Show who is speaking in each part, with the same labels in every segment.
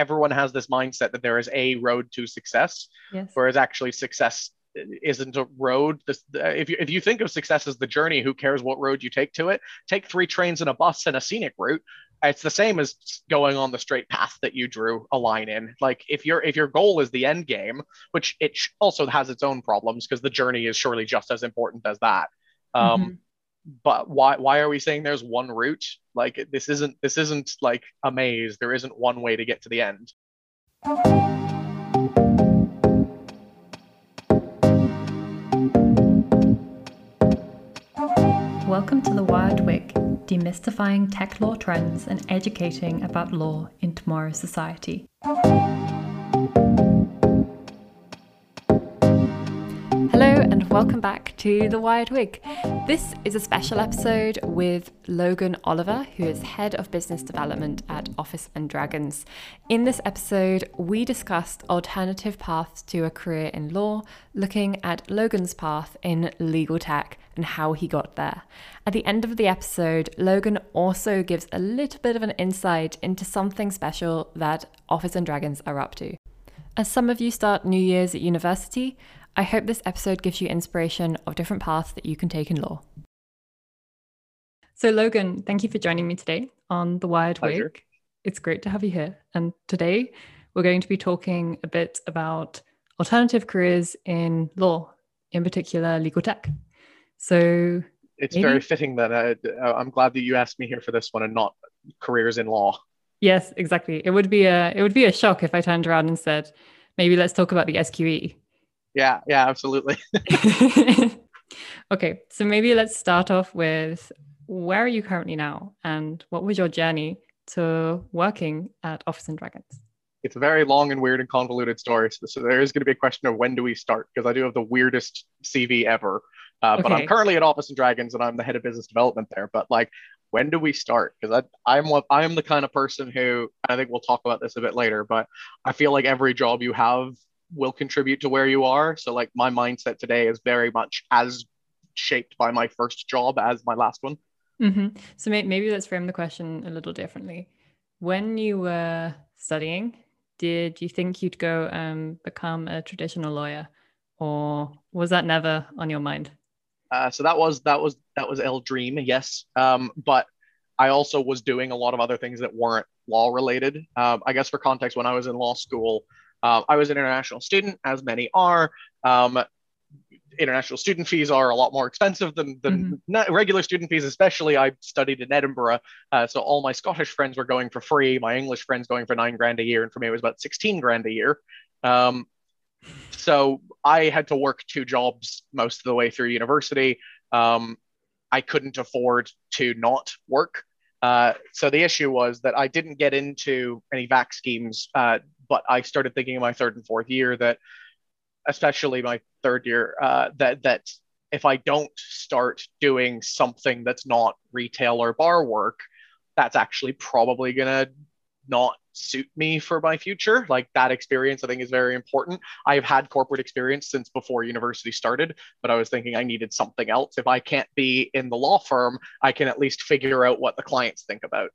Speaker 1: everyone has this mindset that there is a road to success,
Speaker 2: Yes.
Speaker 1: whereas actually success isn't a road. This, if you if you think of success as the journey, who cares what road you take to it? Take three trains and a bus and a scenic route. It's the same as going on the straight path that you drew a line in. Like if your if your goal is the end game, which it sh- also has its own problems because the journey is surely just as important as that. Um,
Speaker 2: Mhm.
Speaker 1: But why why are we saying there's one route? Like this isn't this isn't like a maze. There isn't one way to get to the end.
Speaker 2: Welcome to the Wired Wig, demystifying tech law trends and educating about law in tomorrow's society. Welcome back to The Wired Wig. This is a special episode with Logan Oliver, who is Head of Business Development at Office and Dragons. In this episode, we discussed alternative paths to a career in law, looking at Logan's path in legal tech and how he got there. At the end of the episode, Logan also gives a little bit of an insight into something special that Office and Dragons are up to. As some of you start New Year's at university, I hope this episode gives you inspiration of different paths that you can take in law. So, Logan, thank you for joining me today on The Wired
Speaker 1: Pleasure.
Speaker 2: Wig. It's great to have you here. And today we're going to be talking a bit about alternative careers in law, in particular legal tech. So,
Speaker 1: It's
Speaker 2: Maybe-
Speaker 1: very fitting that uh, uh, I'm glad that you asked me here for this one and not careers in law.
Speaker 2: yes, exactly. It would be a it would be a shock if I turned around and said, maybe let's talk about the E." SQE.
Speaker 1: Yeah, yeah, absolutely.
Speaker 2: okay, so maybe let's start off with where are you currently now and what was your journey to working at Office and Dragons?
Speaker 1: It's a very long and weird and convoluted story. So, so there is going to be a question of when do we start because I do have the weirdest CV ever. Uh, But I'm currently at Office and Dragons and I'm the head of business development there. But like, when do we start? Because I'm I'm the kind of person who I think we'll talk about this a bit later. But I feel like every job you have will contribute to where you are. So like my mindset today is very much as shaped by my first job as my last one.
Speaker 2: hmm So may- maybe let's frame the question a little differently. When you were studying, did you think you'd go and become a traditional lawyer, or was that never on your mind?
Speaker 1: Uh, so that was that was that was L Dream, yes. Um, but I also was doing a lot of other things that weren't law related. Um, I guess for context, when I was in law school, uh, I was an international student, as many are. Um, international student fees are a lot more expensive than than not- regular student fees, especially. I studied in Edinburgh, uh, so all my Scottish friends were going for free. My English friends going for nine grand a year, and for me it was about sixteen grand a year. Um, so I had to work two jobs most of the way through university. Um, I couldn't afford to not work. Uh, so the issue was that I didn't get into any VAC schemes, uh, but I started thinking in my third and fourth year that, especially my third year, uh, that that if I don't start doing something that's not retail or bar work, that's actually probably gonna not suit me for my future. Like that experience, I think is very important. I've had corporate experience since before university started, but I was thinking I needed something else. If I can't be in the law firm, I can at least figure out what the clients think about.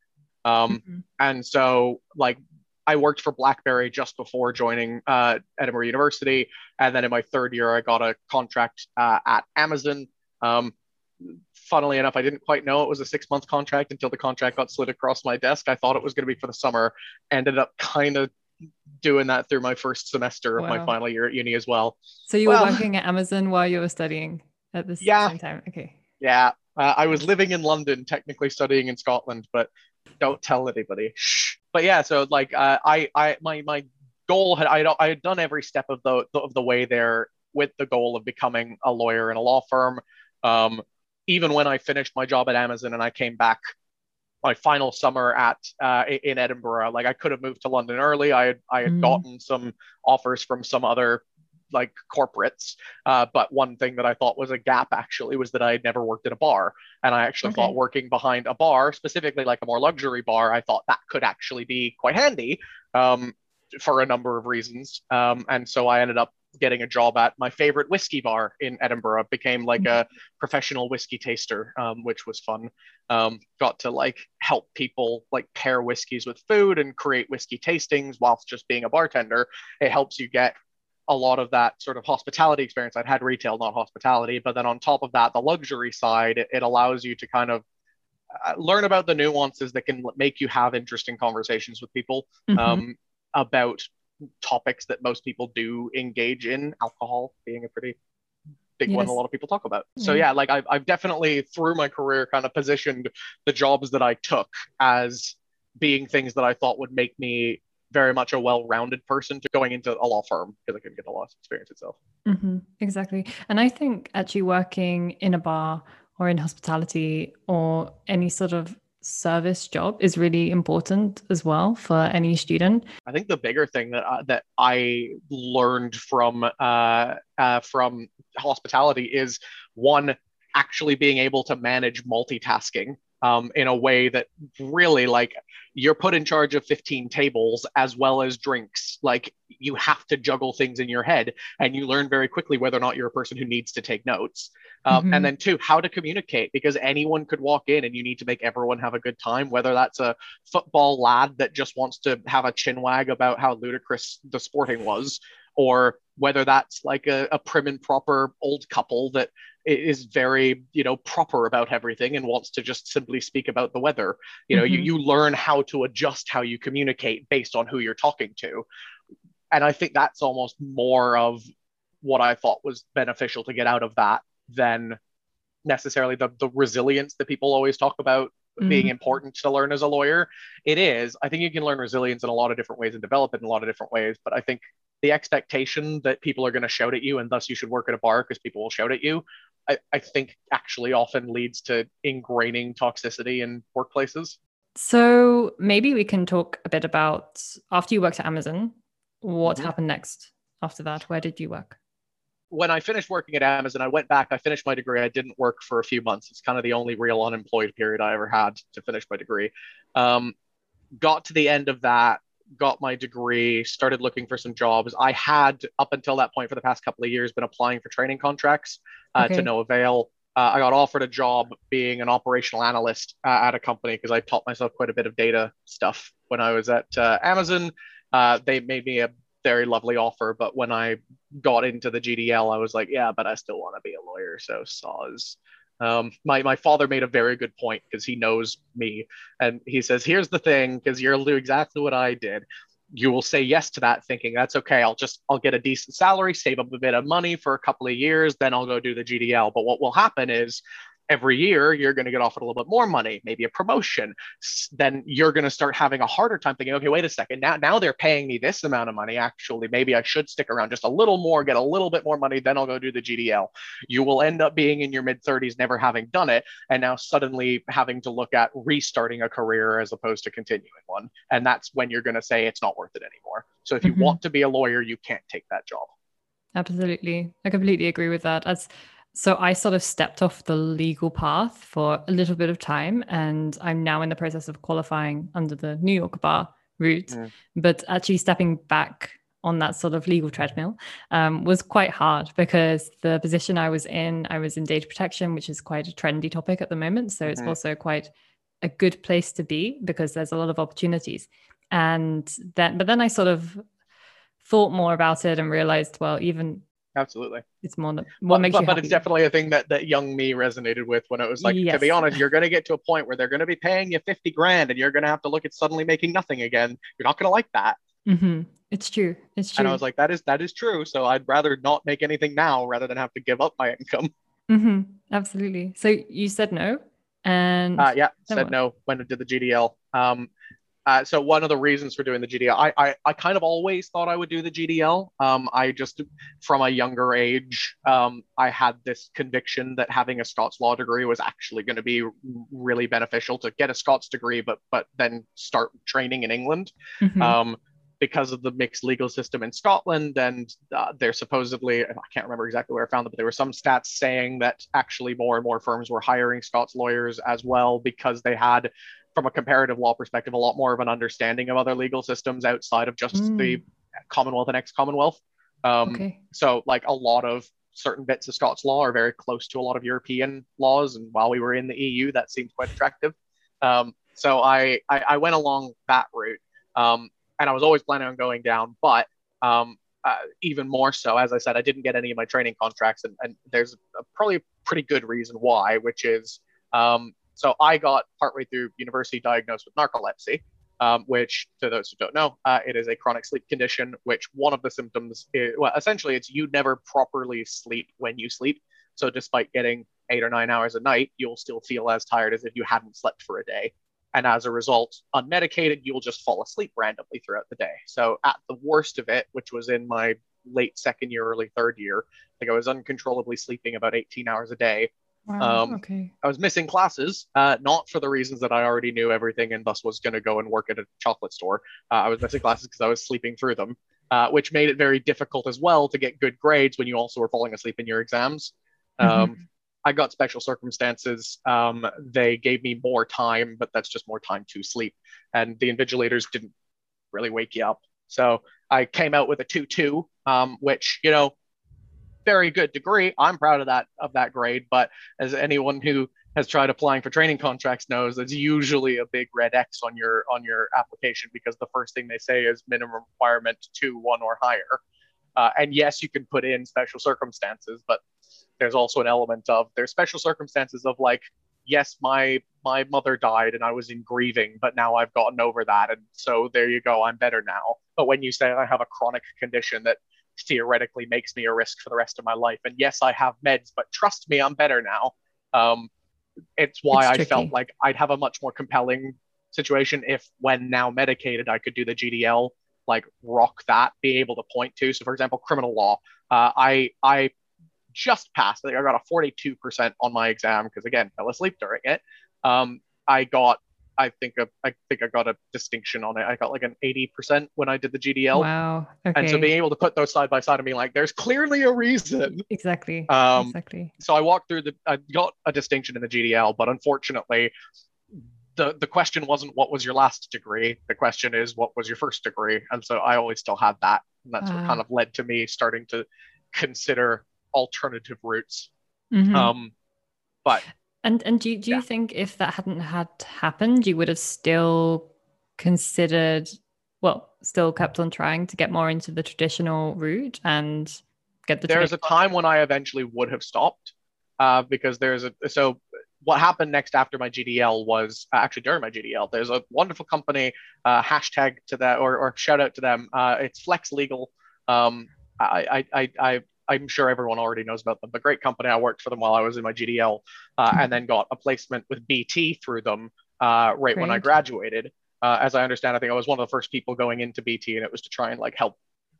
Speaker 1: Um,
Speaker 2: Mhm.
Speaker 1: and so, like, I worked for BlackBerry just before joining uh, Edinburgh University, and then in my third year, I got a contract uh, at Amazon. Um, funnily enough, I didn't quite know it was a six month contract until the contract got slid across my desk. I thought it was going to be for the summer. Ended up kind of doing that through my first semester of my final year at uni as well.
Speaker 2: So you
Speaker 1: Well-
Speaker 2: were working at Amazon while you were studying at the
Speaker 1: Yeah.
Speaker 2: same time. Okay.
Speaker 1: Yeah, uh, I was living in London, technically studying in Scotland, but don't tell anybody. Shh. But yeah, so like uh, I, I, my, my goal had I, I had done every step of the of the way there with the goal of becoming a lawyer in a law firm. Um, even when I finished my job at Amazon and I came back my final summer at uh, in Edinburgh, like I could have moved to London early. I had I had
Speaker 2: Mhm.
Speaker 1: gotten some offers from some other like corporates, uh, but one thing that I thought was a gap actually was that I had never worked at a bar, and I actually
Speaker 2: Okay.
Speaker 1: thought working behind a bar, specifically like a more luxury bar, I thought that could actually be quite handy um, for a number of reasons. Um, and so I ended up getting a job at my favorite whiskey bar in Edinburgh. Became like a professional whiskey taster, um, which was fun. Um, got to like help people like pair whiskeys with food and create whiskey tastings whilst just being a bartender. It helps you get a lot of that sort of hospitality experience. I'd had retail, not hospitality, but then on top of that, the luxury side, it, it allows you to kind of uh, learn about the nuances that can make you have interesting conversations with people mm-hmm. um, about topics that most people do engage in, alcohol being a pretty big yes. one a lot of people talk about. So yeah, like I've, I've definitely through my career kind of positioned the jobs that I took as being things that I thought would make me very much a well-rounded person to going into a law firm because I couldn't get the law experience itself.
Speaker 2: Mm-hmm, exactly. And I think actually working in a bar or in hospitality or any sort of service job is really important as well for any student.
Speaker 1: I think the bigger thing that uh, that I learned from uh, uh, from hospitality is one actually being able to manage multitasking um, in a way that really like you're put in charge of 15 tables as well as drinks like you have to juggle things in your head and you learn very quickly whether or not you're a person who needs to take notes um, mm-hmm. and then two how to communicate because anyone could walk in and you need to make everyone have a good time whether that's a football lad that just wants to have a chin wag about how ludicrous the sporting was or whether that's like a, a prim and proper old couple that is very you know proper about everything and wants to just simply speak about the weather you know mm-hmm. you, you learn how to adjust how you communicate based on who you're talking to and i think that's almost more of what i thought was beneficial to get out of that than necessarily the, the resilience that people always talk about mm-hmm. being important to learn as a lawyer it is i think you can learn resilience in a lot of different ways and develop it in a lot of different ways but i think the expectation that people are going to shout at you and thus you should work at a bar because people will shout at you I, I think actually often leads to ingraining toxicity in workplaces.
Speaker 2: So maybe we can talk a bit about after you worked at Amazon, what mm-hmm. happened next after that? Where did you work?
Speaker 1: When I finished working at Amazon, I went back, I finished my degree. I didn't work for a few months. It's kind of the only real unemployed period I ever had to finish my degree. Um, got to the end of that, got my degree, started looking for some jobs. I had, up until that point, for the past couple of years, been applying for training contracts uh, okay. to no avail. Uh, I got offered a job being an operational analyst uh, at a company because I taught myself quite a bit of data stuff when I was at uh, Amazon. Uh, they made me a very lovely offer, but when I got into the GDL, I was like, yeah, but I still want to be a lawyer. So saws. Um, my, my father made a very good point because he knows me. And he says, Here's the thing, because you'll do exactly what I did. You will say yes to that, thinking that's okay. I'll just I'll get a decent salary, save up a bit of money for a couple of years, then I'll go do the GDL. But what will happen is every year you're going to get offered a little bit more money maybe a promotion. Then you're going to start having a harder time thinking okay wait a second now now they're paying me this amount of money actually maybe i should stick around just a little more get a little bit more money then i'll go do the gdl you will end up being in your mid 30s never having done it and now suddenly having to look at restarting a career as opposed to continuing one and that's when you're going to say it's not worth it anymore. So if you mm-hmm. want to be a lawyer you can't take that job.
Speaker 2: Absolutely. I completely agree with that. As so I sort of stepped off the legal path for a little bit of time, and I'm now in the process of qualifying under the New York bar route. Mm. But actually, stepping back on that sort of legal treadmill um, was quite hard because the position I was in, I was in data protection, which is quite a trendy topic at the moment. So it's mm. also quite a good place to be because there's a lot of opportunities. And then, but then I sort of thought more about it and realized, well, even
Speaker 1: absolutely.
Speaker 2: It's more what
Speaker 1: but,
Speaker 2: makes
Speaker 1: but,
Speaker 2: you
Speaker 1: but it's definitely a thing that that young me resonated with when it was like yes. to be honest you're going to get to a point where they're going to be paying you 50 grand and you're going to have to look at suddenly making nothing again. You're not going to like that.
Speaker 2: Mm-hmm. it's true. It's true
Speaker 1: and i was like that is that is true. So i'd rather not make anything now rather than have to give up my income.
Speaker 2: Mm-hmm. absolutely. So you said no and
Speaker 1: uh, yeah. said what? no when I did the gdl um uh, so one of the reasons for doing the GDL, I, I, I kind of always thought I would do the GDL. Um, I just, from a younger age, um, I had this conviction that having a Scots law degree was actually going to be really beneficial to get a Scots degree, but but then start training in England. Mm-hmm. Um, because of the mixed legal system in Scotland, and uh, they're supposedly, I can't remember exactly where I found them, but there were some stats saying that actually more and more firms were hiring Scots lawyers as well because they had from a comparative law perspective, a lot more of an understanding of other legal systems outside of just mm. the Commonwealth and ex-Commonwealth. Um, okay. So, like a lot of certain bits of Scots law are very close to a lot of European laws, and while we were in the EU, that seemed quite attractive. Um, so I, I, I went along that route, um, and I was always planning on going down, but um, uh, even more so, as I said, I didn't get any of my training contracts, and, and there's a, probably a pretty good reason why, which is um, so I got partway through university diagnosed with narcolepsy, um, which, to those who don't know, uh, it is a chronic sleep condition. Which one of the symptoms, is, well, essentially, it's you never properly sleep when you sleep. So, despite getting eight or nine hours a night, you'll still feel as tired as if you hadn't slept for a day. And as a result, unmedicated, you'll just fall asleep randomly throughout the day. So, at the worst of it, which was in my late second year, early third year, like I was uncontrollably sleeping about 18 hours a day
Speaker 2: Wow, um, okay.
Speaker 1: I was missing classes, uh, not for the reasons that I already knew everything and thus was going to go and work at a chocolate store. Uh, I was missing classes because I was sleeping through them, uh, which made it very difficult as well to get good grades when you also were falling asleep in your exams. Mm-hmm. Um, I got special circumstances. Um, they gave me more time, but that's just more time to sleep. And the invigilators didn't really wake you up. So I came out with a 2 2, um, which, you know, very good degree. I'm proud of that of that grade, but as anyone who has tried applying for training contracts knows, it's usually a big red X on your on your application because the first thing they say is minimum requirement two, one or higher. Uh, and yes, you can put in special circumstances, but there's also an element of there's special circumstances of like, yes, my my mother died and I was in grieving, but now I've gotten over that, and so there you go, I'm better now. But when you say I have a chronic condition that theoretically makes me a risk for the rest of my life. And yes, I have meds, but trust me, I'm better now. Um, it's why it's I felt like I'd have a much more compelling situation if, when now medicated, I could do the GDL, like rock that, be able to point to. So, for example, criminal law. Uh, I I just passed. I think I got a 42% on my exam because again, fell asleep during it. Um, I got I think a, I think I got a distinction on it. I got like an 80% when I did the GDL.
Speaker 2: Wow. Okay.
Speaker 1: And so being able to put those side by side and being like, there's clearly a reason.
Speaker 2: Exactly.
Speaker 1: Um,
Speaker 2: exactly.
Speaker 1: So I walked through the, I got a distinction in the GDL, but unfortunately, the the question wasn't what was your last degree. The question is what was your first degree. And so I always still had that. And that's what kind of led to me starting to consider alternative routes. Mm-hmm. Um, but
Speaker 2: and and do, do you yeah. think if that hadn't had happened, you would have still considered, well, still kept on trying to get more into the traditional route and get the?
Speaker 1: There's a time when I eventually would have stopped, uh, because there's a so what happened next after my GDL was uh, actually during my GDL. There's a wonderful company, uh, hashtag to that or, or shout out to them. Uh, it's Flex Legal. Um, I, I, I, I'm sure everyone already knows about them, but great company. I worked for them while I was in my GDL uh, and then got a placement with BT through them uh, right great. when I graduated. Uh, as I understand, I think I was one of the first people going into BT and it was to try and like help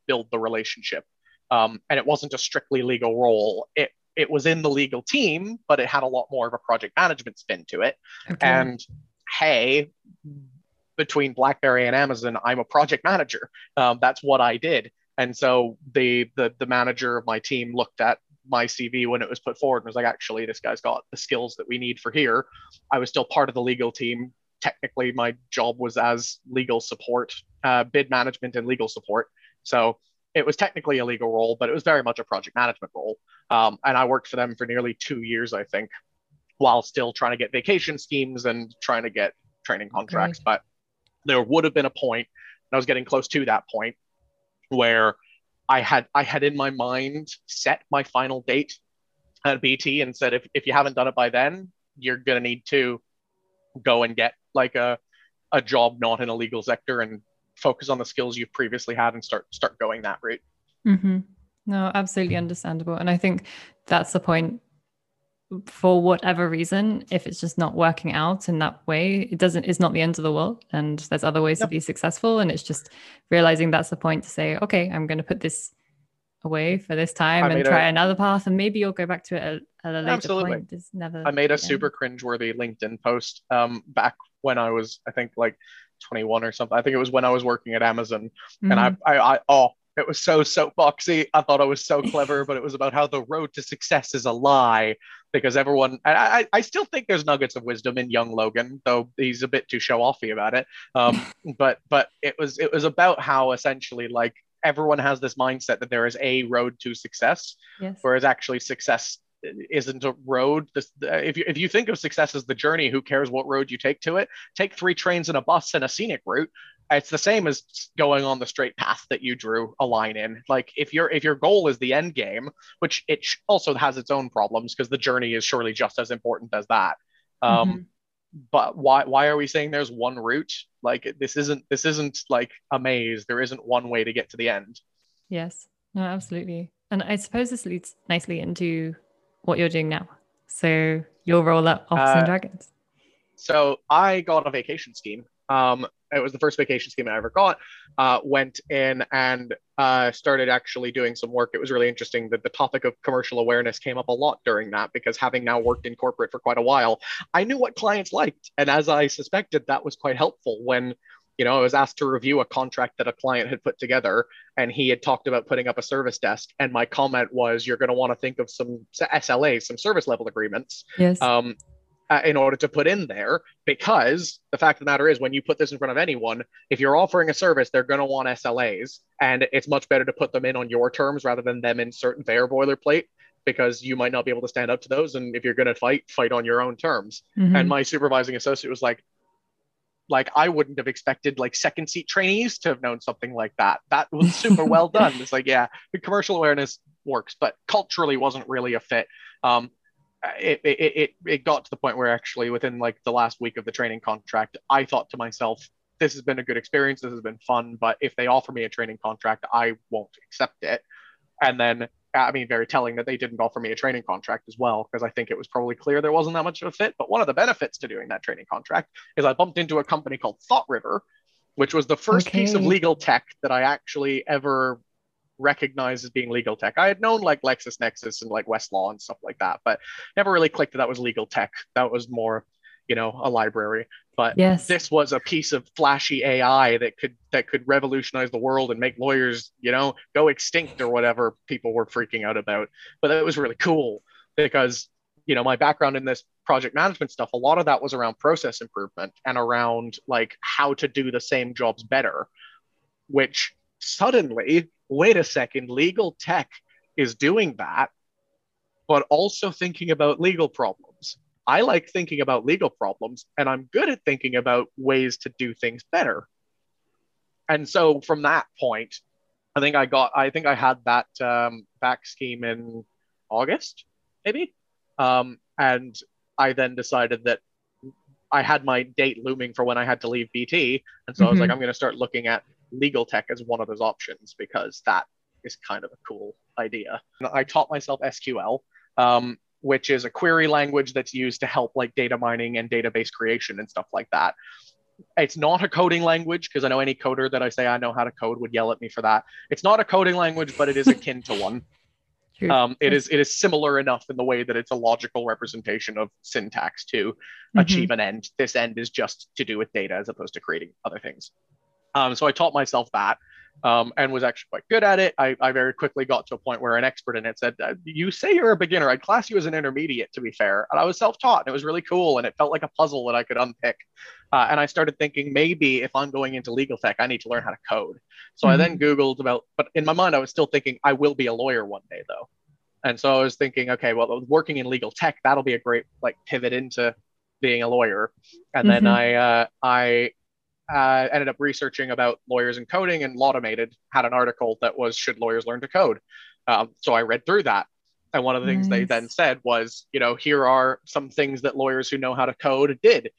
Speaker 1: build the relationship. Um, and it wasn't a strictly legal role. It it was in the legal team, but it had a lot more of a project management spin to it. Okay. And hey, between BlackBerry and Amazon, I'm a project manager. Um, that's what I did. And so the, the the manager of my team looked at my CV when it was put forward and was like, actually, this guy's got the skills that we need for here. I was still part of the legal team. Technically, my job was as legal support, uh, bid management, and legal support. So it was technically a legal role, but it was very much a project management role. Um, and I worked for them for nearly two years, I think, while still trying to get vacation schemes and trying to get training contracts. But there would have been a point, and I was getting close to that point, where I had I had in my mind set my final date at BT and said if, if you haven't done it by then, you're gonna need to go and get like a a job not in a legal sector and focus on the skills you've previously had and start start going that route.
Speaker 2: Mm-hmm. No, absolutely understandable, and I think that's the point for whatever reason, if it's just not working out in that way, it doesn't, it's not the end of the world. And there's other ways yep. to be successful. And it's just realizing that's the point to say, okay, I'm going to put this away for this time I and try a, another path. And maybe you'll go back to it at, a later absolutely. point. It's never,
Speaker 1: I made a yeah. super cringeworthy LinkedIn post um, back when I was, I think like 21 or something. I think it was when I was working at Amazon. Mm-hmm. And I, mm. I, I, oh, it was so soapboxy. I thought I was so clever, but it was about how the road to success is a lie because everyone. I, I still think there's nuggets of wisdom in young Logan, though he's a bit too show offy about it. Um, but but it was it was about how essentially like everyone has this mindset that there is a road to success,
Speaker 2: yes.
Speaker 1: whereas actually success isn't a road. This, if you if you think of success as the journey, who cares what road you take to it? Take three trains and a bus and a scenic route. It's the same as going on the straight path that you drew a line in. Like if your if your goal is the end game, which it also has its own problems because the journey is surely just as important as that. Um, mm-hmm. But why why are we saying there's one route? Like this isn't this isn't like a maze. There isn't one way to get to the end.
Speaker 2: Yes. No, absolutely. And I suppose this leads nicely into what you're doing now. So your role at Office uh, and Dragons.
Speaker 1: So I got a vacation scheme. Um, it was the first vacation scheme I ever got. Uh, went in and uh, started actually doing some work. It was really interesting that the topic of commercial awareness came up a lot during that because having now worked in corporate for quite a while, I knew what clients liked. And as I suspected, that was quite helpful when you know, I was asked to review a contract that a client had put together, and he had talked about putting up a service desk. And my comment was, "You're going to want to think of some SLAs, some service level agreements,
Speaker 2: yes.
Speaker 1: um, uh, in order to put in there, because the fact of the matter is, when you put this in front of anyone, if you're offering a service, they're going to want SLAs, and it's much better to put them in on your terms rather than them insert their boilerplate." Because you might not be able to stand up to those, and if you're going to fight, fight on your own terms. Mm-hmm. And my supervising associate was like, like I wouldn't have expected like second seat trainees to have known something like that. That was super well done. It's like, yeah, the commercial awareness works, but culturally wasn't really a fit. Um, it, it, it, it got to the point where actually within like the last week of the training contract, I thought to myself, this has been a good experience. This has been fun, but if they offer me a training contract, I won't accept it. And then uh, I mean, very telling that they didn't offer me a training contract as well, because I think it was probably clear there wasn't that much of a fit. But one of the benefits to doing that training contract is I bumped into a company called ThoughtRiver, which was the first okay. piece of legal tech that I actually ever recognized as being legal tech. I had known like LexisNexis and like Westlaw and stuff like that, but never really clicked that that was legal tech. That was more you know a library but
Speaker 2: yes.
Speaker 1: this was a piece of flashy ai that could that could revolutionize the world and make lawyers you know go extinct or whatever people were freaking out about but it was really cool because you know my background in this project management stuff a lot of that was around process improvement and around like how to do the same jobs better which suddenly wait a second legal tech is doing that but also thinking about legal problems I like thinking about legal problems and I'm good at thinking about ways to do things better. And so from that point, I think I got, I think I had that um, vac scheme in August, maybe. Um, and I then decided that I had my date looming for when I had to leave BT. And so mm-hmm. I was like, mm-hmm. I'm going to start looking at legal tech as one of those options because that is kind of a cool idea. I taught myself SQL. Um, which is a query language that's used to help like data mining and database creation and stuff like that. It's not a coding language because I know any coder that I say I know how to code would yell at me for that. It's not a coding language, but it is akin to one. Um, it is it is similar enough in the way that it's a logical representation of syntax to mm-hmm. achieve an end. This end is just to do with data as opposed to creating other things. Um, so I taught myself that um, and was actually quite good at it. I, I, very quickly got to a point where an expert in it said, uh, You say you're a beginner. I'd class you as an intermediate, to be fair. And I was self taught and it was really cool. And it felt like a puzzle that I could unpick. Uh, and I started thinking, maybe if I'm going into legal tech, I need to learn how to code. So mm-hmm. I then mm-hmm. Googled about, but in my mind, I was still thinking, I will be a lawyer one day, though. And so I was thinking, okay, well, working in legal tech, that'll be a great like pivot into being a lawyer. And mm-hmm. then I, uh, I uh, ended up researching about lawyers and coding, and Lawtomated had an article that was "Should lawyers learn to code?" Um, so I read through that, and one of the things nice. they then said was, you know, here are some things that lawyers who know how to code did,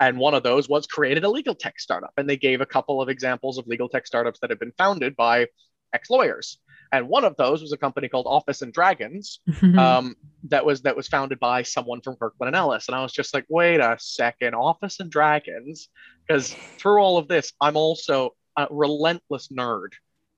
Speaker 1: and one of those was created a legal tech startup, and they gave a couple of examples of legal tech startups that have been founded by ex-lawyers. And one of those was a company called Office and Dragons um, that was that was founded by someone from Kirkland and Ellis. And I was just like, wait a second, Office and Dragons, because through all of this, I'm also a relentless nerd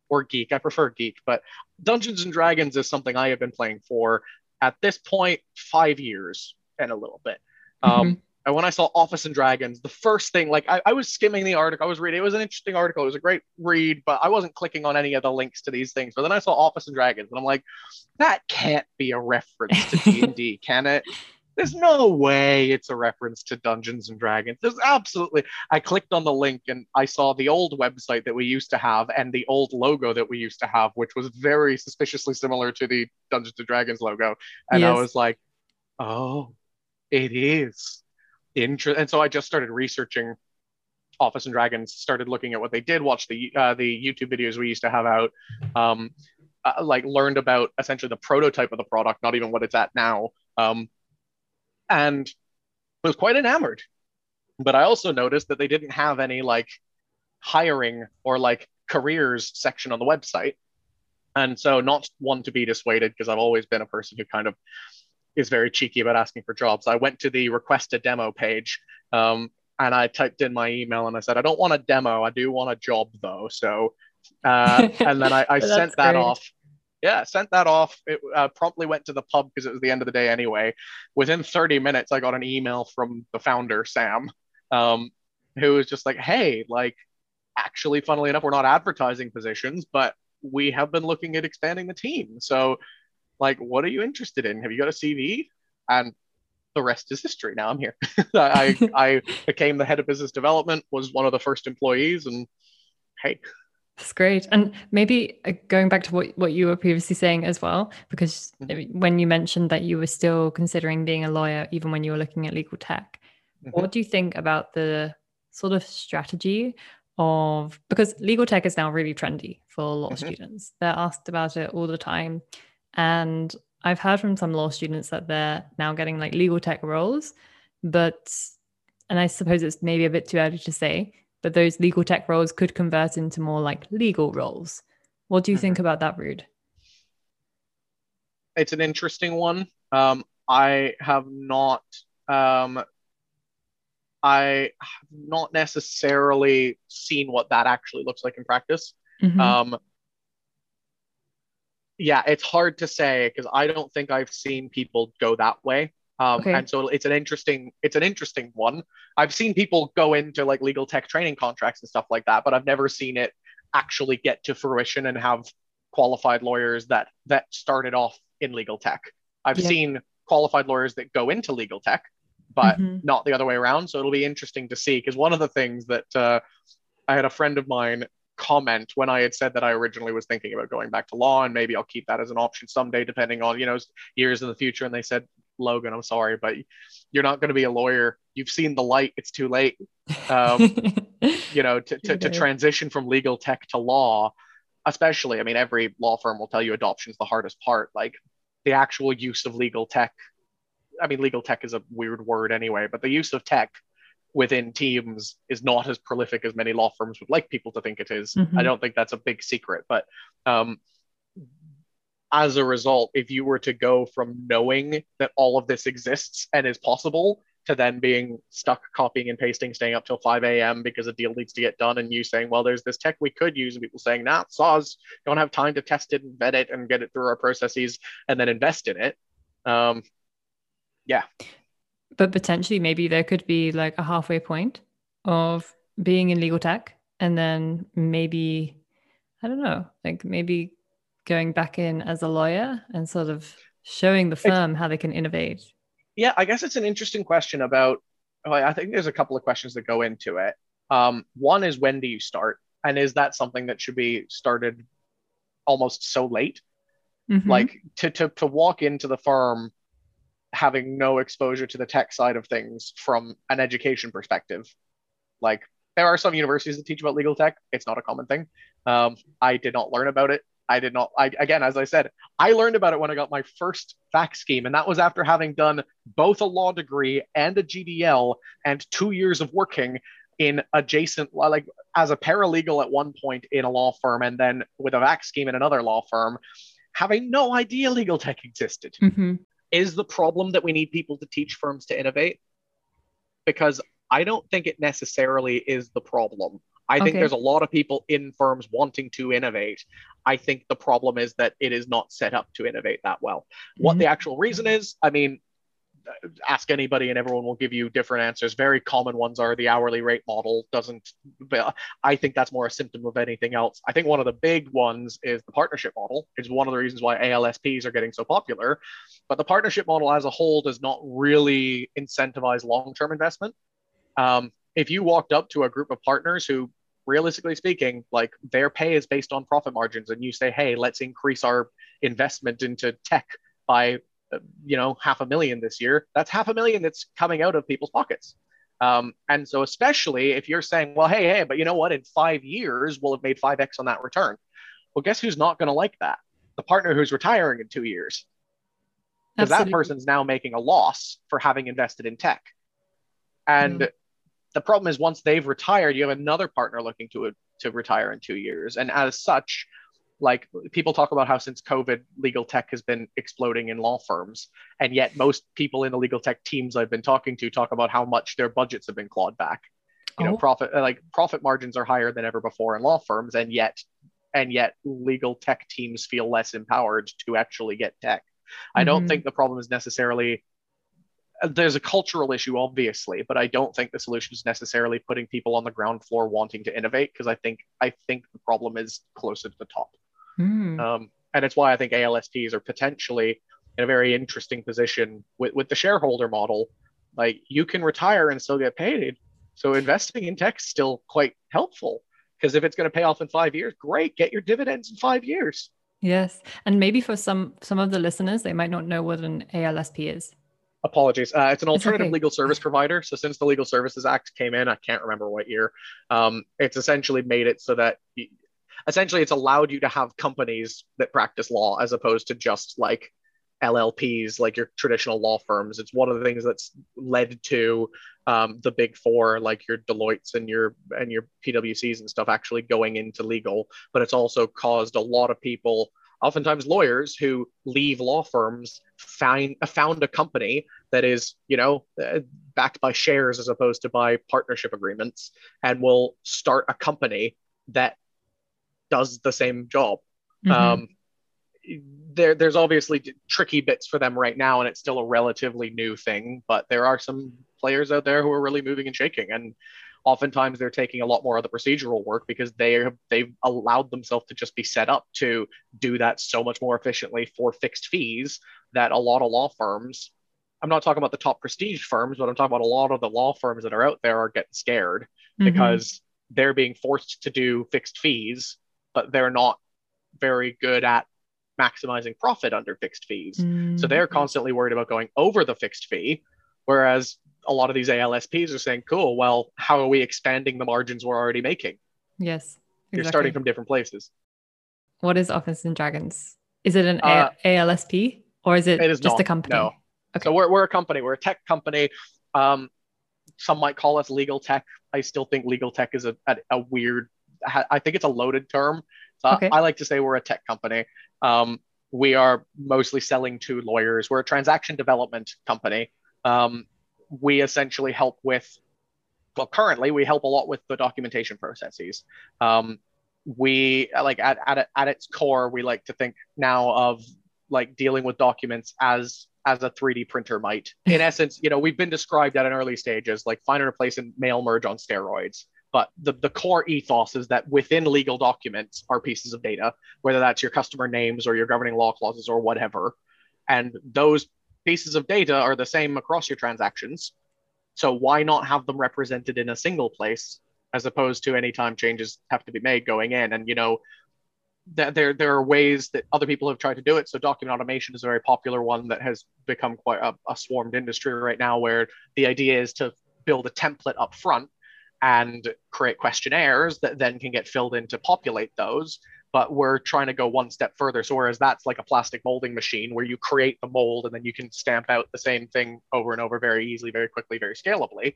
Speaker 1: or geek. I prefer geek, but Dungeons and Dragons is something I have been playing for at this point five years and a little bit. Um, mm-hmm. And when I saw Office and Dragons, the first thing, like I, I, was skimming the article, I was reading, it was an interesting article, it was a great read, but I wasn't clicking on any of the links to these things. But then I saw Office and Dragons, and I'm like, that can't be a reference to D and D, can it? there's no way it's a reference to Dungeons and Dragons. There's absolutely. I clicked on the link and I saw the old website that we used to have and the old logo that we used to have, which was very suspiciously similar to the Dungeons and Dragons logo. And yes. I was like, oh, it is. Interesting. And so I just started researching Office and Dragons, started looking at what they did, watched the uh, the YouTube videos we used to have out, um, uh, like learned about essentially the prototype of the product, not even what it's at now. Um, and was quite enamored. But I also noticed that they didn't have any like hiring or like careers section on the website. And so, not one to be dissuaded, because I've always been a person who kind of is very cheeky about asking for jobs. I went to the request a demo page um, and I typed in my email and I said, I don't want a demo. I do want a job though. So, uh, and then I, I sent that great. off yeah, sent that off. It uh, promptly went to the pub because it was the end of the day anyway. Within 30 minutes, I got an email from the founder, Sam, um, who was just like, hey, like, actually, funnily enough, we're not advertising positions, but we have been looking at expanding the team. So, like, what are you interested in? Have you got a CV? And the rest is history. Now I'm here. I, I became the head of business development, was one of the first employees, and hey,
Speaker 2: that's great. And maybe uh, going back to what, what you were previously saying as well, because mm-hmm. when you mentioned that you were still considering being a lawyer, even when you were looking at legal tech, mm-hmm. what do you think about the sort of strategy of because legal tech is now really trendy for law mm-hmm. students? They're asked about it all the time. And I've heard from some law students that they're now getting like legal tech roles, but, and I suppose it's maybe a bit too early to say, but those legal tech roles could convert into more like legal roles. What do you mm-hmm. think about that, Ruud?
Speaker 1: It's an interesting one. Um, I have not, um, I have not necessarily seen what that actually looks like in practice. Mm-hmm. Um, yeah, it's hard to say because I don't think I've seen people go that way. Um, okay. And so it's an interesting it's an interesting one. I've seen people go into like legal tech training contracts and stuff like that, but I've never seen it actually get to fruition and have qualified lawyers that that started off in legal tech. I've yeah. seen qualified lawyers that go into legal tech, but mm-hmm. not the other way around. So it'll be interesting to see because one of the things that uh, I had a friend of mine comment when I had said that I originally was thinking about going back to law and maybe I'll keep that as an option someday, depending on, you know, years in the future. And they said, Logan, I'm sorry, but you're not going to be a lawyer. You've seen the light. It's too late. Um, you know, to, to, to transition from legal tech to law, especially, I mean, every law firm will tell you adoption is the hardest part. Like the actual use of legal tech. I mean, legal tech is a weird word anyway, but the use of tech within teams is not as prolific as many law firms would like people to think it is. Mm-hmm. I don't think that's a big secret, but um, as a result, if you were to go from knowing that all of this exists and is possible to then being stuck copying and pasting, staying up till 5 a.m. because a deal needs to get done, and you saying, Well, there's this tech we could use, and people saying, Nah, saws don't have time to test it and vet it and get it through our processes and then invest in it. Um, yeah.
Speaker 2: But potentially, maybe there could be like a halfway point of being in legal tech, and then maybe, I don't know, like maybe going back in as a lawyer and sort of showing the firm it's, how they can innovate?
Speaker 1: Yeah, I guess it's an interesting question about. I think there's a couple of questions that go into it. Um, one is when do you start, and is that something that should be started almost so late? Mm-hmm. Like to to to walk into the firm having no exposure to the tech side of things from an education perspective. Like there are some universities that teach about legal tech. It's not a common thing. Um, I did not learn about it I did not. I again, as I said, I learned about it when I got my first vac scheme, and that was after having done both a law degree and a GDL and two years of working in adjacent, like as a paralegal at one point in a law firm, and then with a vac scheme in another law firm, having no idea legal tech existed. Mm-hmm. Is the problem that we need people to teach firms to innovate? Because I don't think it necessarily is the problem. I okay. think there's a lot of people in firms wanting to innovate. I think the problem is that it is not set up to innovate that well. Mm-hmm. What the actual reason is, I mean, ask anybody and everyone will give you different answers. Very common ones are the hourly rate model doesn't, I think that's more a symptom of anything else. I think one of the big ones is the partnership model. It's one of the reasons why ALSPs are getting so popular. But the partnership model as a whole does not really incentivize long term investment. Um, if you walked up to a group of partners who realistically speaking, like their pay is based on profit margins, and you say, hey, let's increase our investment into tech by you know half a million this year that's half a million that's coming out of people's pockets. Um, and so especially if you're saying well hey hey but you know what? In five years we'll have made 5x on that return. Well guess who's not going to like that? The partner who's retiring in two years. Because that person's now making a loss for having invested in tech. And mm. the problem is once they've retired you have another partner looking to to retire in two years. And as such like people talk about how since covid legal tech has been exploding in law firms and yet most people in the legal tech teams i've been talking to talk about how much their budgets have been clawed back you oh. know profit like profit margins are higher than ever before in law firms and yet and yet legal tech teams feel less empowered to actually get tech mm-hmm. i don't mm-hmm. think the problem is necessarily there's a cultural issue obviously but i don't think the solution is necessarily putting people on the ground floor wanting to innovate because i think i think the problem is closer to the top Mm. Um, and it's why I think ALSPs are potentially in a very interesting position with, with the shareholder model. Like you can retire and still get paid. So investing in tech is still quite helpful because if it's going to pay off in five years, great, get your dividends in five years.
Speaker 2: Yes, and maybe for some some of the listeners, they might not know what an ALSP is.
Speaker 1: Apologies. Uh, it's an alternative it's okay. legal service provider. So since the Legal Services Act came in, I can't remember what year. Um, it's essentially made it so that essentially it's allowed you to have companies that practice law as opposed to just like LLPs, like your traditional law firms. It's one of the things that's led to um, the big four, like your Deloitte's and your and your PwCs and stuff, actually going into legal. But it's also caused a lot of people, oftentimes lawyers, who leave law firms, find found a company that is, you know, uh, backed by shares as opposed to by partnership agreements, and will start a company that does the same job. Mm-hmm. Um, there, there's obviously tricky bits for them right now, and it's still a relatively new thing. But there are some players out there who are really moving and shaking, and oftentimes they're taking a lot more of the procedural work because they have they've allowed themselves to just be set up to do that so much more efficiently for fixed fees that a lot of law firms. I'm not talking about the top prestige firms, but I'm talking about a lot of the law firms that are out there are getting scared mm-hmm. because they're being forced to do fixed fees but they're not very good at maximizing profit under fixed fees. Mm. So they're constantly worried about going over the fixed fee, whereas a lot of these ALSPs are saying, "Cool, well, how are we expanding the margins we're already making?"
Speaker 2: Yes,
Speaker 1: exactly. you're starting from different places.
Speaker 2: What is Office and Dragons? Is it an uh, ALSP or is it, it is just not, a company?
Speaker 1: No. Okay. So we're, we're a company. We're a tech company. Um, some might call us legal tech. I still think legal tech is a, a, a weird I think it's a loaded term. So okay. I, I, like to say we're a tech company. Um, we are mostly selling to lawyers. We're a transaction development company. Um, we essentially help with, well, currently we help a lot with the documentation processes. Um, we like at, at, at its core, we like to think now of like dealing with documents as as a 3D printer might. In essence, you know, we've been described at an early stage as like find and replace and mail merge on steroids. But the, the core ethos is that within legal documents are pieces of data, whether that's your customer names or your governing law clauses or whatever. And those pieces of data are the same across your transactions. So why not have them represented in a single place as opposed to any time changes have to be made going in? And, you know, th- there, there are ways that other people have tried to do it. So document automation is a very popular one that has become quite a, a swarmed industry right now, where the idea is to build a template up front and create questionnaires that then can get filled in to populate those. But we're trying to go one step further. So whereas that's like a plastic molding machine where you create the mold and then you can stamp out the same thing over and over very easily, very quickly, very scalably.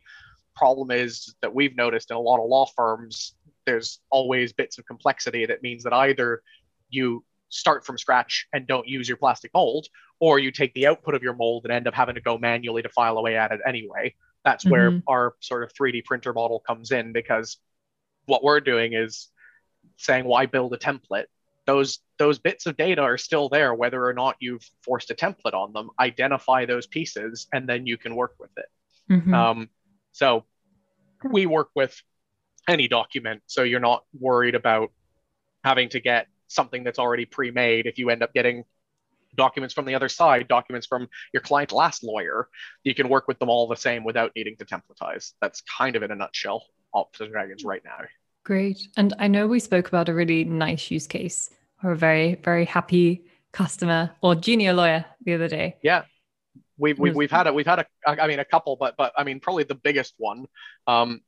Speaker 1: Problem is that we've noticed in a lot of law firms, there's always bits of complexity that means that either you start from scratch and don't use your plastic mold, or you take the output of your mold and end up having to go manually to file away at it anyway that's where mm-hmm. our sort of 3D printer model comes in because what we're doing is saying why build a template those those bits of data are still there whether or not you've forced a template on them identify those pieces and then you can work with it mm-hmm. um, so we work with any document so you're not worried about having to get something that's already pre-made if you end up getting documents from the other side documents from your client last lawyer you can work with them all the same without needing to templatize that's kind of in a nutshell Office Dragons right now
Speaker 2: Great. And I know we spoke about a really nice use case or a very, very happy customer or junior lawyer the other day.
Speaker 1: Yeah. We've, we've, we've had a, we've had a, I mean, a couple, but, but I mean, probably the biggest one. Um,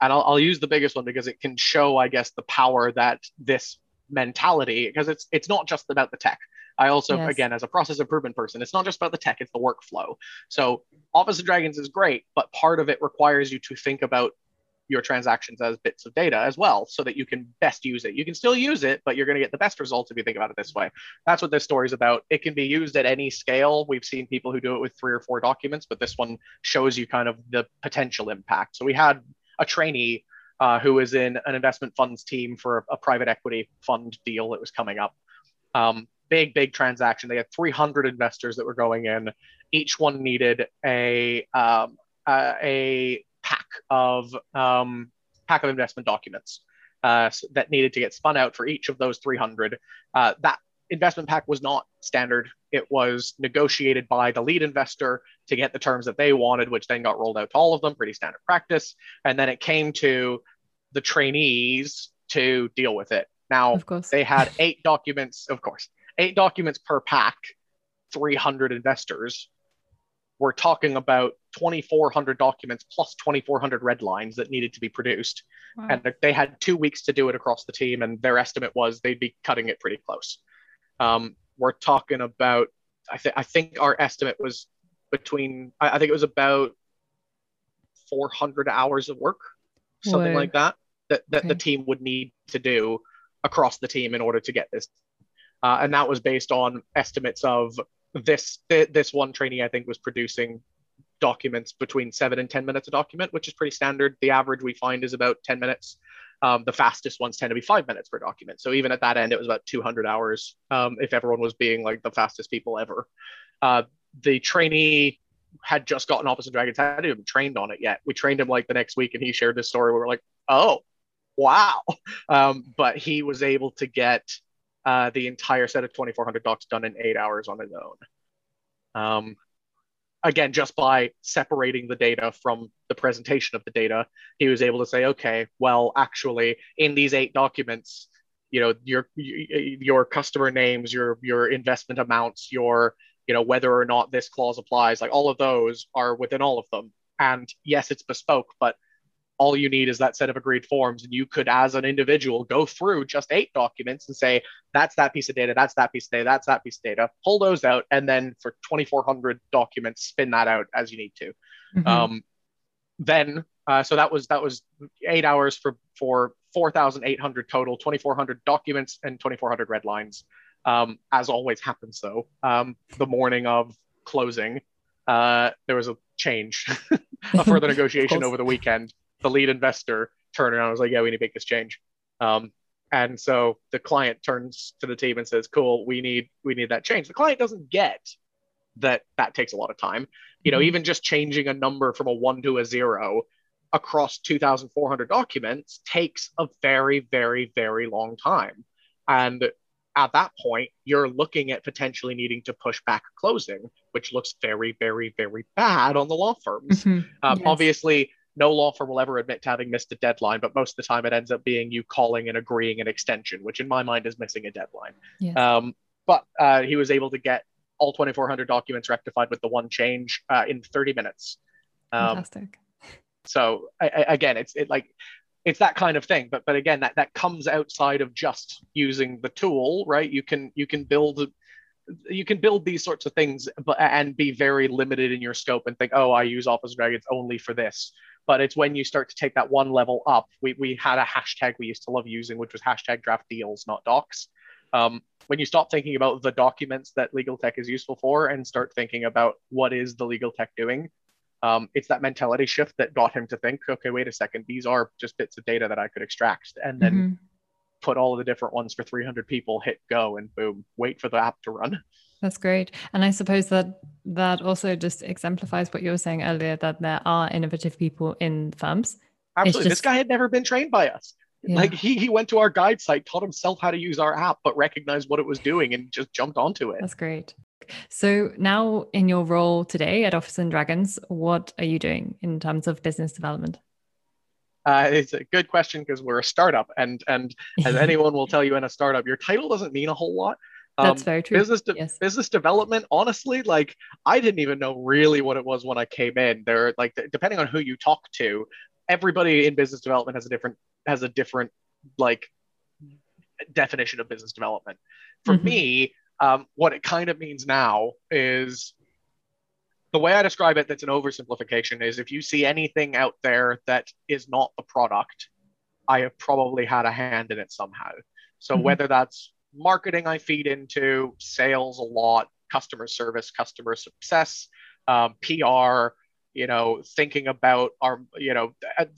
Speaker 1: and I'll, I'll use the biggest one because it can show, I guess, the power that this mentality, because it's, it's not just about the tech. I also, yes. again, as a process improvement person, it's not just about the tech, it's the workflow. So Office and Dragons is great, but part of it requires you to think about your transactions as bits of data as well so that you can best use it. You can still use it, but you're going to get the best results if you think about it this way. That's what this story is about. It can be used at any scale. We've seen people who do it with three or four documents, but this one shows you kind of the potential impact. So we had a trainee uh, who was in an investment funds team for a, private equity fund deal that was coming up. Um, big, big transaction. They had 300 investors that were going in. Each one needed a um, a pack of um, pack of investment documents uh, that needed to get spun out for each of those 300. Uh, that investment pack was not standard. It was negotiated by the lead investor to get the terms that they wanted, which then got rolled out to all of them, pretty standard practice. And then it came to the trainees to deal with it. Now, they had eight documents, of course, eight documents per pack, 300 investors we're talking about 2,400 documents plus 2,400 red lines that needed to be produced. Wow. And they had two weeks to do it across the team, and their estimate was they'd be cutting it pretty close. Um, we're talking about, I, th- I think our estimate was between, I, I think it was about 400 hours of work, something like that, that, that okay. the team would need to do across the team in order to get this. Uh, and that was based on estimates of this this one trainee I think was producing documents between seven and 10 minutes a document, which is pretty standard. The average we find is about 10 minutes. Um, the fastest ones tend to be five minutes per document. So even at that end, it was about 200 hours um, if everyone was being like the fastest people ever. Uh, the trainee had just gotten Office and Dragons, hadn't even trained on it yet. We trained him like the next week and he shared this story. We were like, oh, wow. Um, but he was able to get uh, the entire set of 2400 docs done in eight hours on his own. Um, again, just by separating the data from the presentation of the data, he was able to say, okay, well, actually, in these eight documents, you know, your your customer names, your your investment amounts, your you know whether or not this clause applies, like all of those are within all of them. And yes, it's bespoke, but all you need is that set of agreed forms and you could as an individual go through just eight documents and say that's that piece of data that's that piece of data that's that piece of data pull those out and then for 2400 documents spin that out as you need to mm-hmm. um, then uh, so that was that was eight hours for for 4800 total 2400 documents and 2400 red lines um, as always happens though um, the morning of closing uh, there was a change a further negotiation over the weekend the lead investor turned around and was like, yeah, we need to make this change. Um, and so the client turns to the team and says, cool, we need, we need that change. The client doesn't get that that takes a lot of time. You know, mm-hmm. even just changing a number from a one to a zero across 2,400 documents takes a very, very, very long time. And at that point, you're looking at potentially needing to push back closing, which looks very, very, very bad on the law firms. Mm-hmm. Um, yes. Obviously, no law firm will ever admit to having missed a deadline, but most of the time it ends up being you calling and agreeing an extension, which in my mind is missing a deadline. Yes. Um, but uh, he was able to get all 2,400 documents rectified with the one change uh, in 30 minutes.
Speaker 2: Um, Fantastic.
Speaker 1: So I, I, again, it's it like it's that kind of thing. But but again, that that comes outside of just using the tool, right? You can you can build you can build these sorts of things but and be very limited in your scope and think oh i use office dragons only for this but it's when you start to take that one level up. We, we had a hashtag we used to love using, which was hashtag draft deals, not docs. Um, when you stop thinking about the documents that legal tech is useful for and start thinking about what is the legal tech doing, um, it's that mentality shift that got him to think, okay, wait a second, these are just bits of data that I could extract. And then mm-hmm. put all of the different ones for 300 people, hit go, and boom, wait for the app to run.
Speaker 2: That's great. And I suppose that that also just exemplifies what you were saying earlier that there are innovative people in firms.
Speaker 1: Absolutely. Just, this guy had never been trained by us. Yeah. Like he, he went to our guide site, taught himself how to use our app, but recognized what it was doing and just jumped onto it.
Speaker 2: That's great. So now in your role today at Office and Dragons, what are you doing in terms of business development?
Speaker 1: Uh, it's a good question because we're a startup, and and as anyone will tell you in a startup, your title doesn't mean a whole lot.
Speaker 2: Um, That's very true.
Speaker 1: Business de- yes. business development, honestly, like I didn't even know really what it was when I came in. There, like depending on who you talk to, everybody in business development has a different has a different like definition of business development. For mm-hmm. me, um, what it kind of means now is the way I describe it, that's an oversimplification, is if you see anything out there that is not the product, I have probably had a hand in it somehow. So mm-hmm. whether that's marketing I feed into, sales a lot, customer service, customer success, um, PR, you know, thinking about our, you know,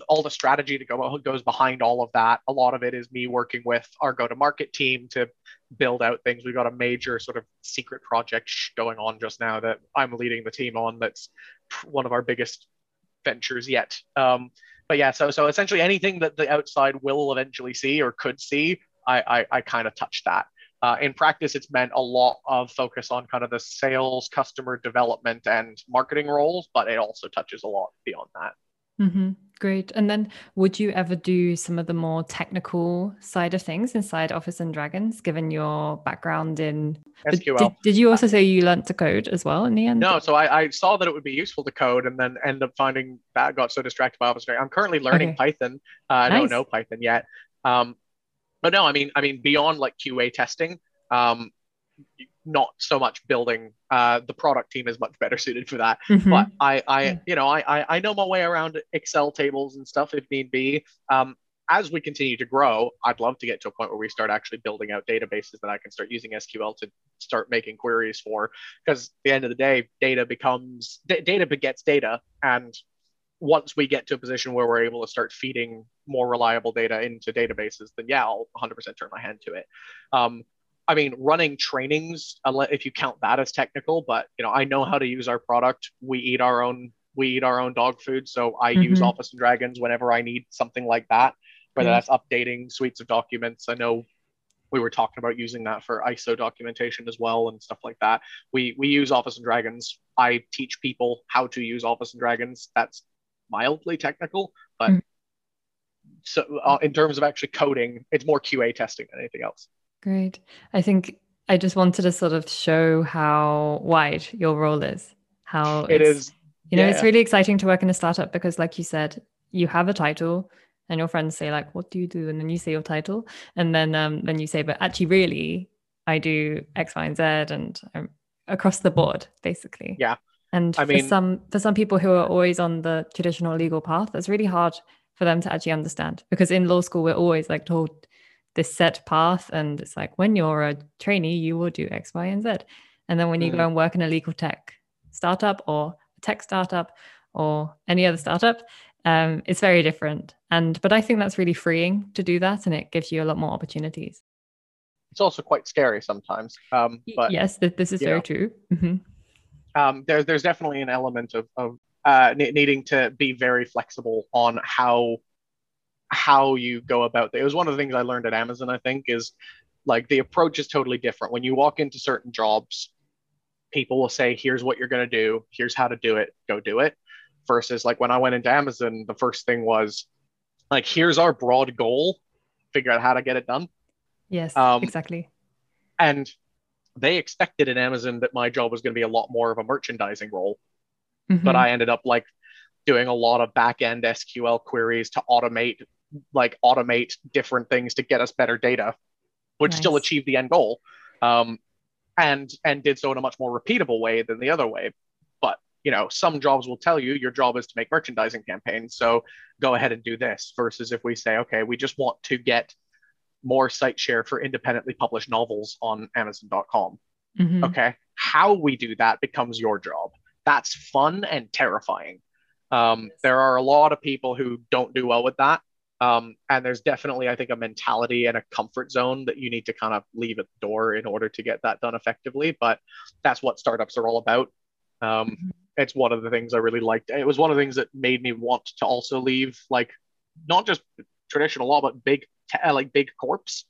Speaker 1: all the strategy to go goes behind all of that. A lot of it is me working with our go-to-market team to build out things. We've got a major sort of secret project going on just now that I'm leading the team on. That's one of our biggest ventures yet. Um, but yeah, so so essentially anything that the outside will eventually see or could see, I I, I kind of touch that. Uh, in practice, it's meant a lot of focus on kind of the sales, customer development, and marketing roles, but it also touches a lot beyond that.
Speaker 2: Mm-hmm. Great. And then would you ever do some of the more technical side of things inside Office and Dragons, given your background in
Speaker 1: SQL?
Speaker 2: Did, did you also say you learned to code as well in the end?
Speaker 1: No, so I, I saw that it would be useful to code and then end up finding that got so distracted by Office. I'm currently learning okay. Python. Uh, I nice. don't know Python yet. Um, but no, I mean, I mean, beyond like QA testing, um, not so much building. Uh, the product team is much better suited for that. Mm-hmm. But I, I, you know, I, I know my way around Excel tables and stuff if need be. Um, as we continue to grow, I'd love to get to a point where we start actually building out databases that I can start using SQL to start making queries for. Because at the end of the day, data becomes d- data begets data, and once we get to a position where we're able to start feeding more reliable data into databases, then yeah, I'll 100% turn my hand to it. Um, I mean, running trainings, if you count that as technical, but you know, I know how to use our product. We eat our own, we eat our own dog food, so I mm-hmm. use Office and Dragons whenever I need something like that. Whether mm-hmm. that's updating suites of documents, I know we were talking about using that for ISO documentation as well and stuff like that. We we use Office and Dragons. I teach people how to use Office and Dragons. That's mildly technical, but mm. so uh, in terms of actually coding, it's more QA testing than anything else.
Speaker 2: Great. I think I just wanted to sort of show how wide your role is. How
Speaker 1: it is.
Speaker 2: You know, yeah. it's really exciting to work in a startup because, like you said, you have a title, and your friends say like, "What do you do?" And then you say your title, and then um, then you say, "But actually, really, I do X, Y, and Z," and I'm across the board, basically.
Speaker 1: Yeah.
Speaker 2: And I for some for some people who are always on the traditional legal path, it's really hard for them to actually understand because in law school we're always like told this set path and it's like when you're a trainee you will do x y and z. And then when you mm. go and work in a legal tech startup or a tech startup or any other startup um, it's very different. And but i think that's really freeing to do that and it gives you a lot more opportunities.
Speaker 1: It's also quite scary sometimes um, but
Speaker 2: yes th- this is very know, true. Mm-hmm.
Speaker 1: Um, there, there's definitely an element of, of uh, needing to be very flexible on how how you go about it. It was one of the things I learned at Amazon, I think, is like the approach is totally different. When you walk into certain jobs, people will say, here's what you're going to do, here's how to do it, go do it. Versus like when I went into Amazon, the first thing was like, here's our broad goal, figure out how to get it done.
Speaker 2: Yes, um, exactly.
Speaker 1: And they expected in Amazon that my job was going to be a lot more of a merchandising role. Mm-hmm. But I ended up like doing a lot of back end SQL queries to automate like automate different things to get us better data, which nice. still achieved the end goal, um, and and did so in a much more repeatable way than the other way. But you know, some jobs will tell you your job is to make merchandising campaigns, so go ahead and do this. Versus if we say, okay, we just want to get more site share for independently published novels on Amazon.com. Mm-hmm. Okay, how we do that becomes your job. That's fun and terrifying. Um, there are a lot of people who don't do well with that Um, and there's definitely, I think, a mentality and a comfort zone that you need to kind of leave at the door in order to get that done effectively. But that's what startups are all about. Um, mm-hmm. It's one of the things I really liked. It was one of the things that made me want to also leave, like not just traditional law, but big, like big corps.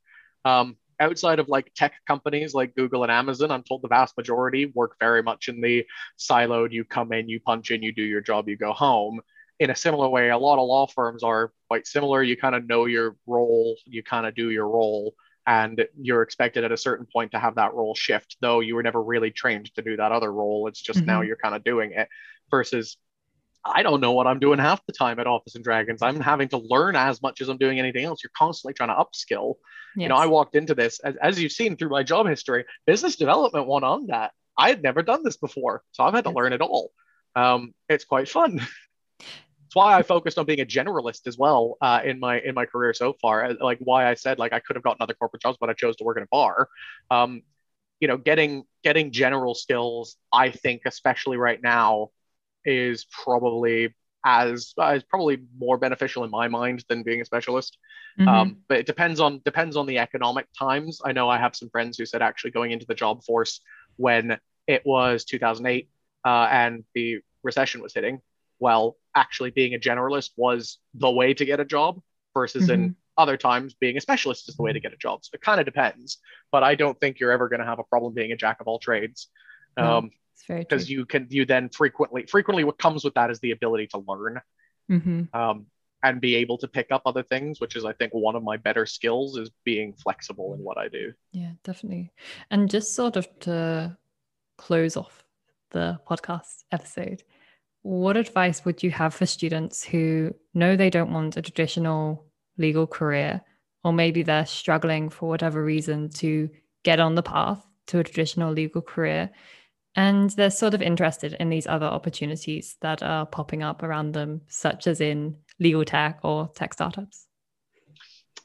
Speaker 1: Um, outside of like tech companies like Google and Amazon, I'm told the vast majority work very much in the siloed. You come in, you punch in, you do your job, you go home in a similar way, a lot of law firms are quite similar. You kind of know your role, you kind of do your role, and you're expected at a certain point to have that role shift, though you were never really trained to do that other role. It's just mm-hmm. now you're kind of doing it versus I don't know what I'm doing half the time at Office and Dragons. I'm having to learn as much as I'm doing anything else. You're constantly trying to upskill. Yes. You know, I walked into this as, as, you've seen through my job history, business development one on that. I had never done this before, so I've had to learn it all. Um, it's quite fun. it's why I focused on being a generalist as well uh, in my in my career so far. Like why I said like I could have gotten other corporate jobs, but I chose to work in a bar. Um, you know, getting getting general skills, I think, especially right now, is probably as uh, is probably more beneficial in my mind than being a specialist. Mm-hmm. Um, but it depends on depends on the economic times. I know I have some friends who said actually going into the job force when it was 2008 uh, and the recession was hitting well, actually being a generalist was the way to get a job versus mm-hmm. in other times being a specialist is the way to get a job. So it kind of depends, but I don't think you're ever going to have a problem being a jack of all trades. Um, because you can you then frequently frequently what comes with that is the ability to learn mm-hmm. um, and be able to pick up other things which is i think one of my better skills is being flexible in what i do
Speaker 2: yeah definitely and just sort of to close off the podcast episode what advice would you have for students who know they don't want a traditional legal career, or maybe they're struggling for whatever reason to get on the path to a traditional legal career? And they're sort of interested in these other opportunities that are popping up around them, such as in legal tech or tech startups?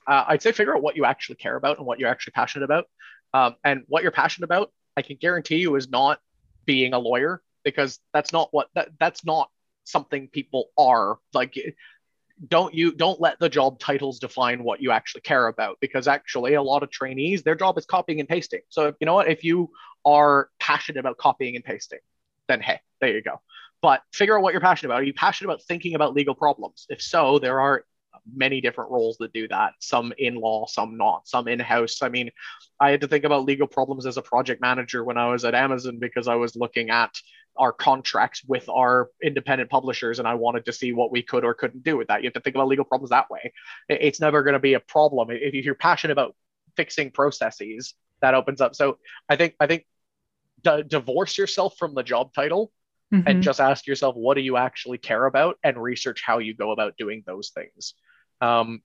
Speaker 1: Uh, I'd say figure out what you actually care about and what you're actually passionate about. Um, and what you're passionate about, I can guarantee you, is not being a lawyer because that's not what that, that's not something people are like don't you don't let the job titles define what you actually care about because actually a lot of trainees their job is copying and pasting. So you know what? If you are passionate about copying and pasting then hey there you go. But figure out what you're passionate about. Are you passionate about thinking about legal problems? If so there are many different roles that do that some in law some not some in house i mean i had to think about legal problems as a project manager when i was at amazon because i was looking at our contracts with our independent publishers and i wanted to see what we could or couldn't do with that you have to think about legal problems that way it's never going to be a problem if you're passionate about fixing processes that opens up so i think i think d- divorce yourself from the job title mm-hmm. and just ask yourself what do you actually care about and research how you go about doing those things um,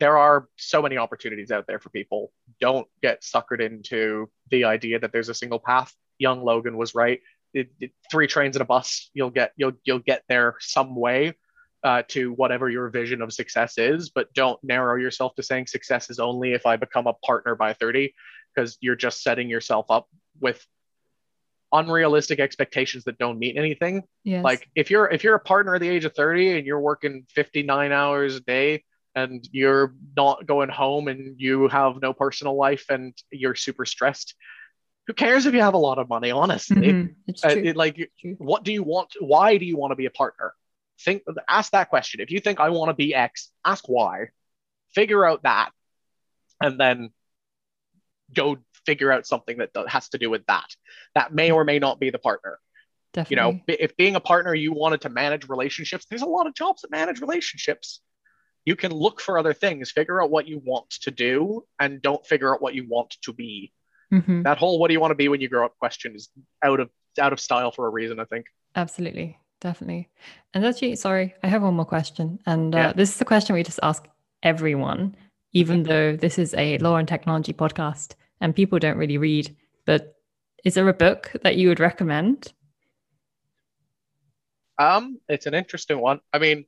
Speaker 1: there are so many opportunities out there for people. Don't get suckered into the idea that there's a single path. Young Logan was right. It, it, three trains and a bus, you'll get you'll you'll get there some way uh, to whatever your vision of success is. But don't narrow yourself to saying success is only if I become a partner by 30, because you're just setting yourself up with unrealistic expectations that don't mean anything. Yes. Like if you're if you're a partner at the age of 30 and you're working 59 hours a day and you're not going home and you have no personal life and you're super stressed who cares if you have a lot of money honestly? Mm-hmm. uh, it, like what do you want? Why do you want to be a partner? Think ask that question. If you think i want to be x ask why. Figure out that and then go figure out something that has to do with that. That may or may not be the partner. Definitely. you know if being a partner you wanted to manage relationships there's a lot of jobs that manage relationships. You can look for other things, figure out what you want to do, and don't figure out what you want to be. Mm-hmm. That whole "what do you want to be when you grow up?" question is out of out of style for a reason. I think.
Speaker 2: Absolutely, definitely. And actually, sorry, I have one more question, and uh, yeah. this is the question we just ask everyone, even mm-hmm. though this is a law and technology podcast, and people don't really read. But is there a book that you would recommend?
Speaker 1: Um, it's an interesting one. I mean,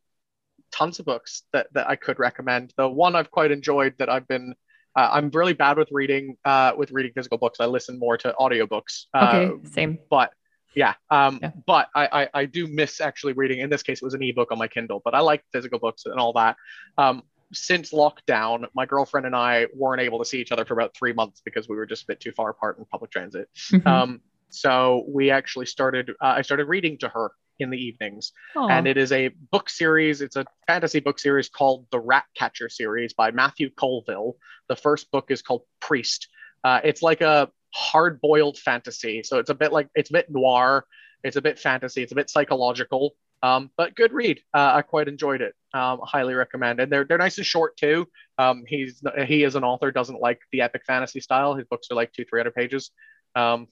Speaker 1: tons of books that, that I could recommend. The one I've quite enjoyed that I've been uh, I'm really bad with reading uh, with reading physical books. I listen more to audiobooks.
Speaker 2: Uh, okay, same.
Speaker 1: But yeah, um, yeah. but I, I, I do miss actually reading. In this case, it was an ebook on my Kindle, but I like physical books and all that. Um, since lockdown, my girlfriend and I weren't able to see each other for about three months because we were just a bit too far apart in public transit. Mm-hmm. Um, so we actually started. Uh, I started reading to her in the evenings, Aww. and it is a book series. It's a fantasy book series called the Rat Catcher series by Matthew Colville. The first book is called Priest. Uh, it's like a hard-boiled fantasy, so it's a bit like it's a bit noir. It's a bit fantasy. It's a bit psychological. Um, but good read. Uh, I quite enjoyed it. Um, highly recommend. And they're they're nice and short too. Um, he's he as an author doesn't like the epic fantasy style. His books are like two three hundred pages. Um,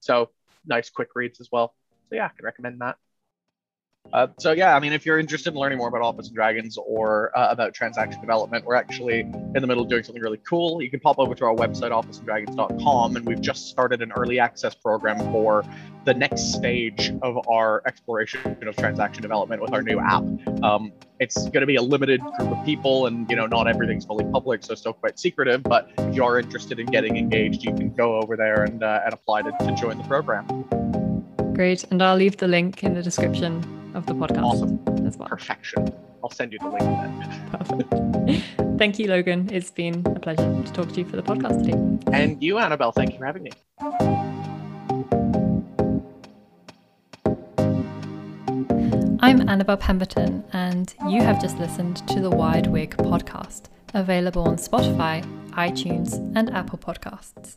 Speaker 1: so nice quick reads as well. So yeah, I can recommend that. Uh, so yeah, I mean, if you're interested in learning more about Office and Dragons or uh, about transaction development, we're actually in the middle of doing something really cool. You can pop over to our website, officeanddragons.com, and we've just started an early access program for the next stage of our exploration of transaction development with our new app. Um, it's going to be a limited group of people, and you know, not everything's fully public, so still quite secretive. But if you are interested in getting engaged, you can go over there and uh, and apply to, to join the program.
Speaker 2: Great, and I'll leave the link in the description of the podcast
Speaker 1: awesome. as well. Perfection. I'll send you the link then.
Speaker 2: Perfect. thank you, Logan. It's been a pleasure to talk to you for the podcast today.
Speaker 1: And you, Annabel, thank you for having me.
Speaker 2: I'm Annabel Pemberton, and you have just listened to the Wired Wig podcast, available on Spotify, iTunes, and Apple Podcasts.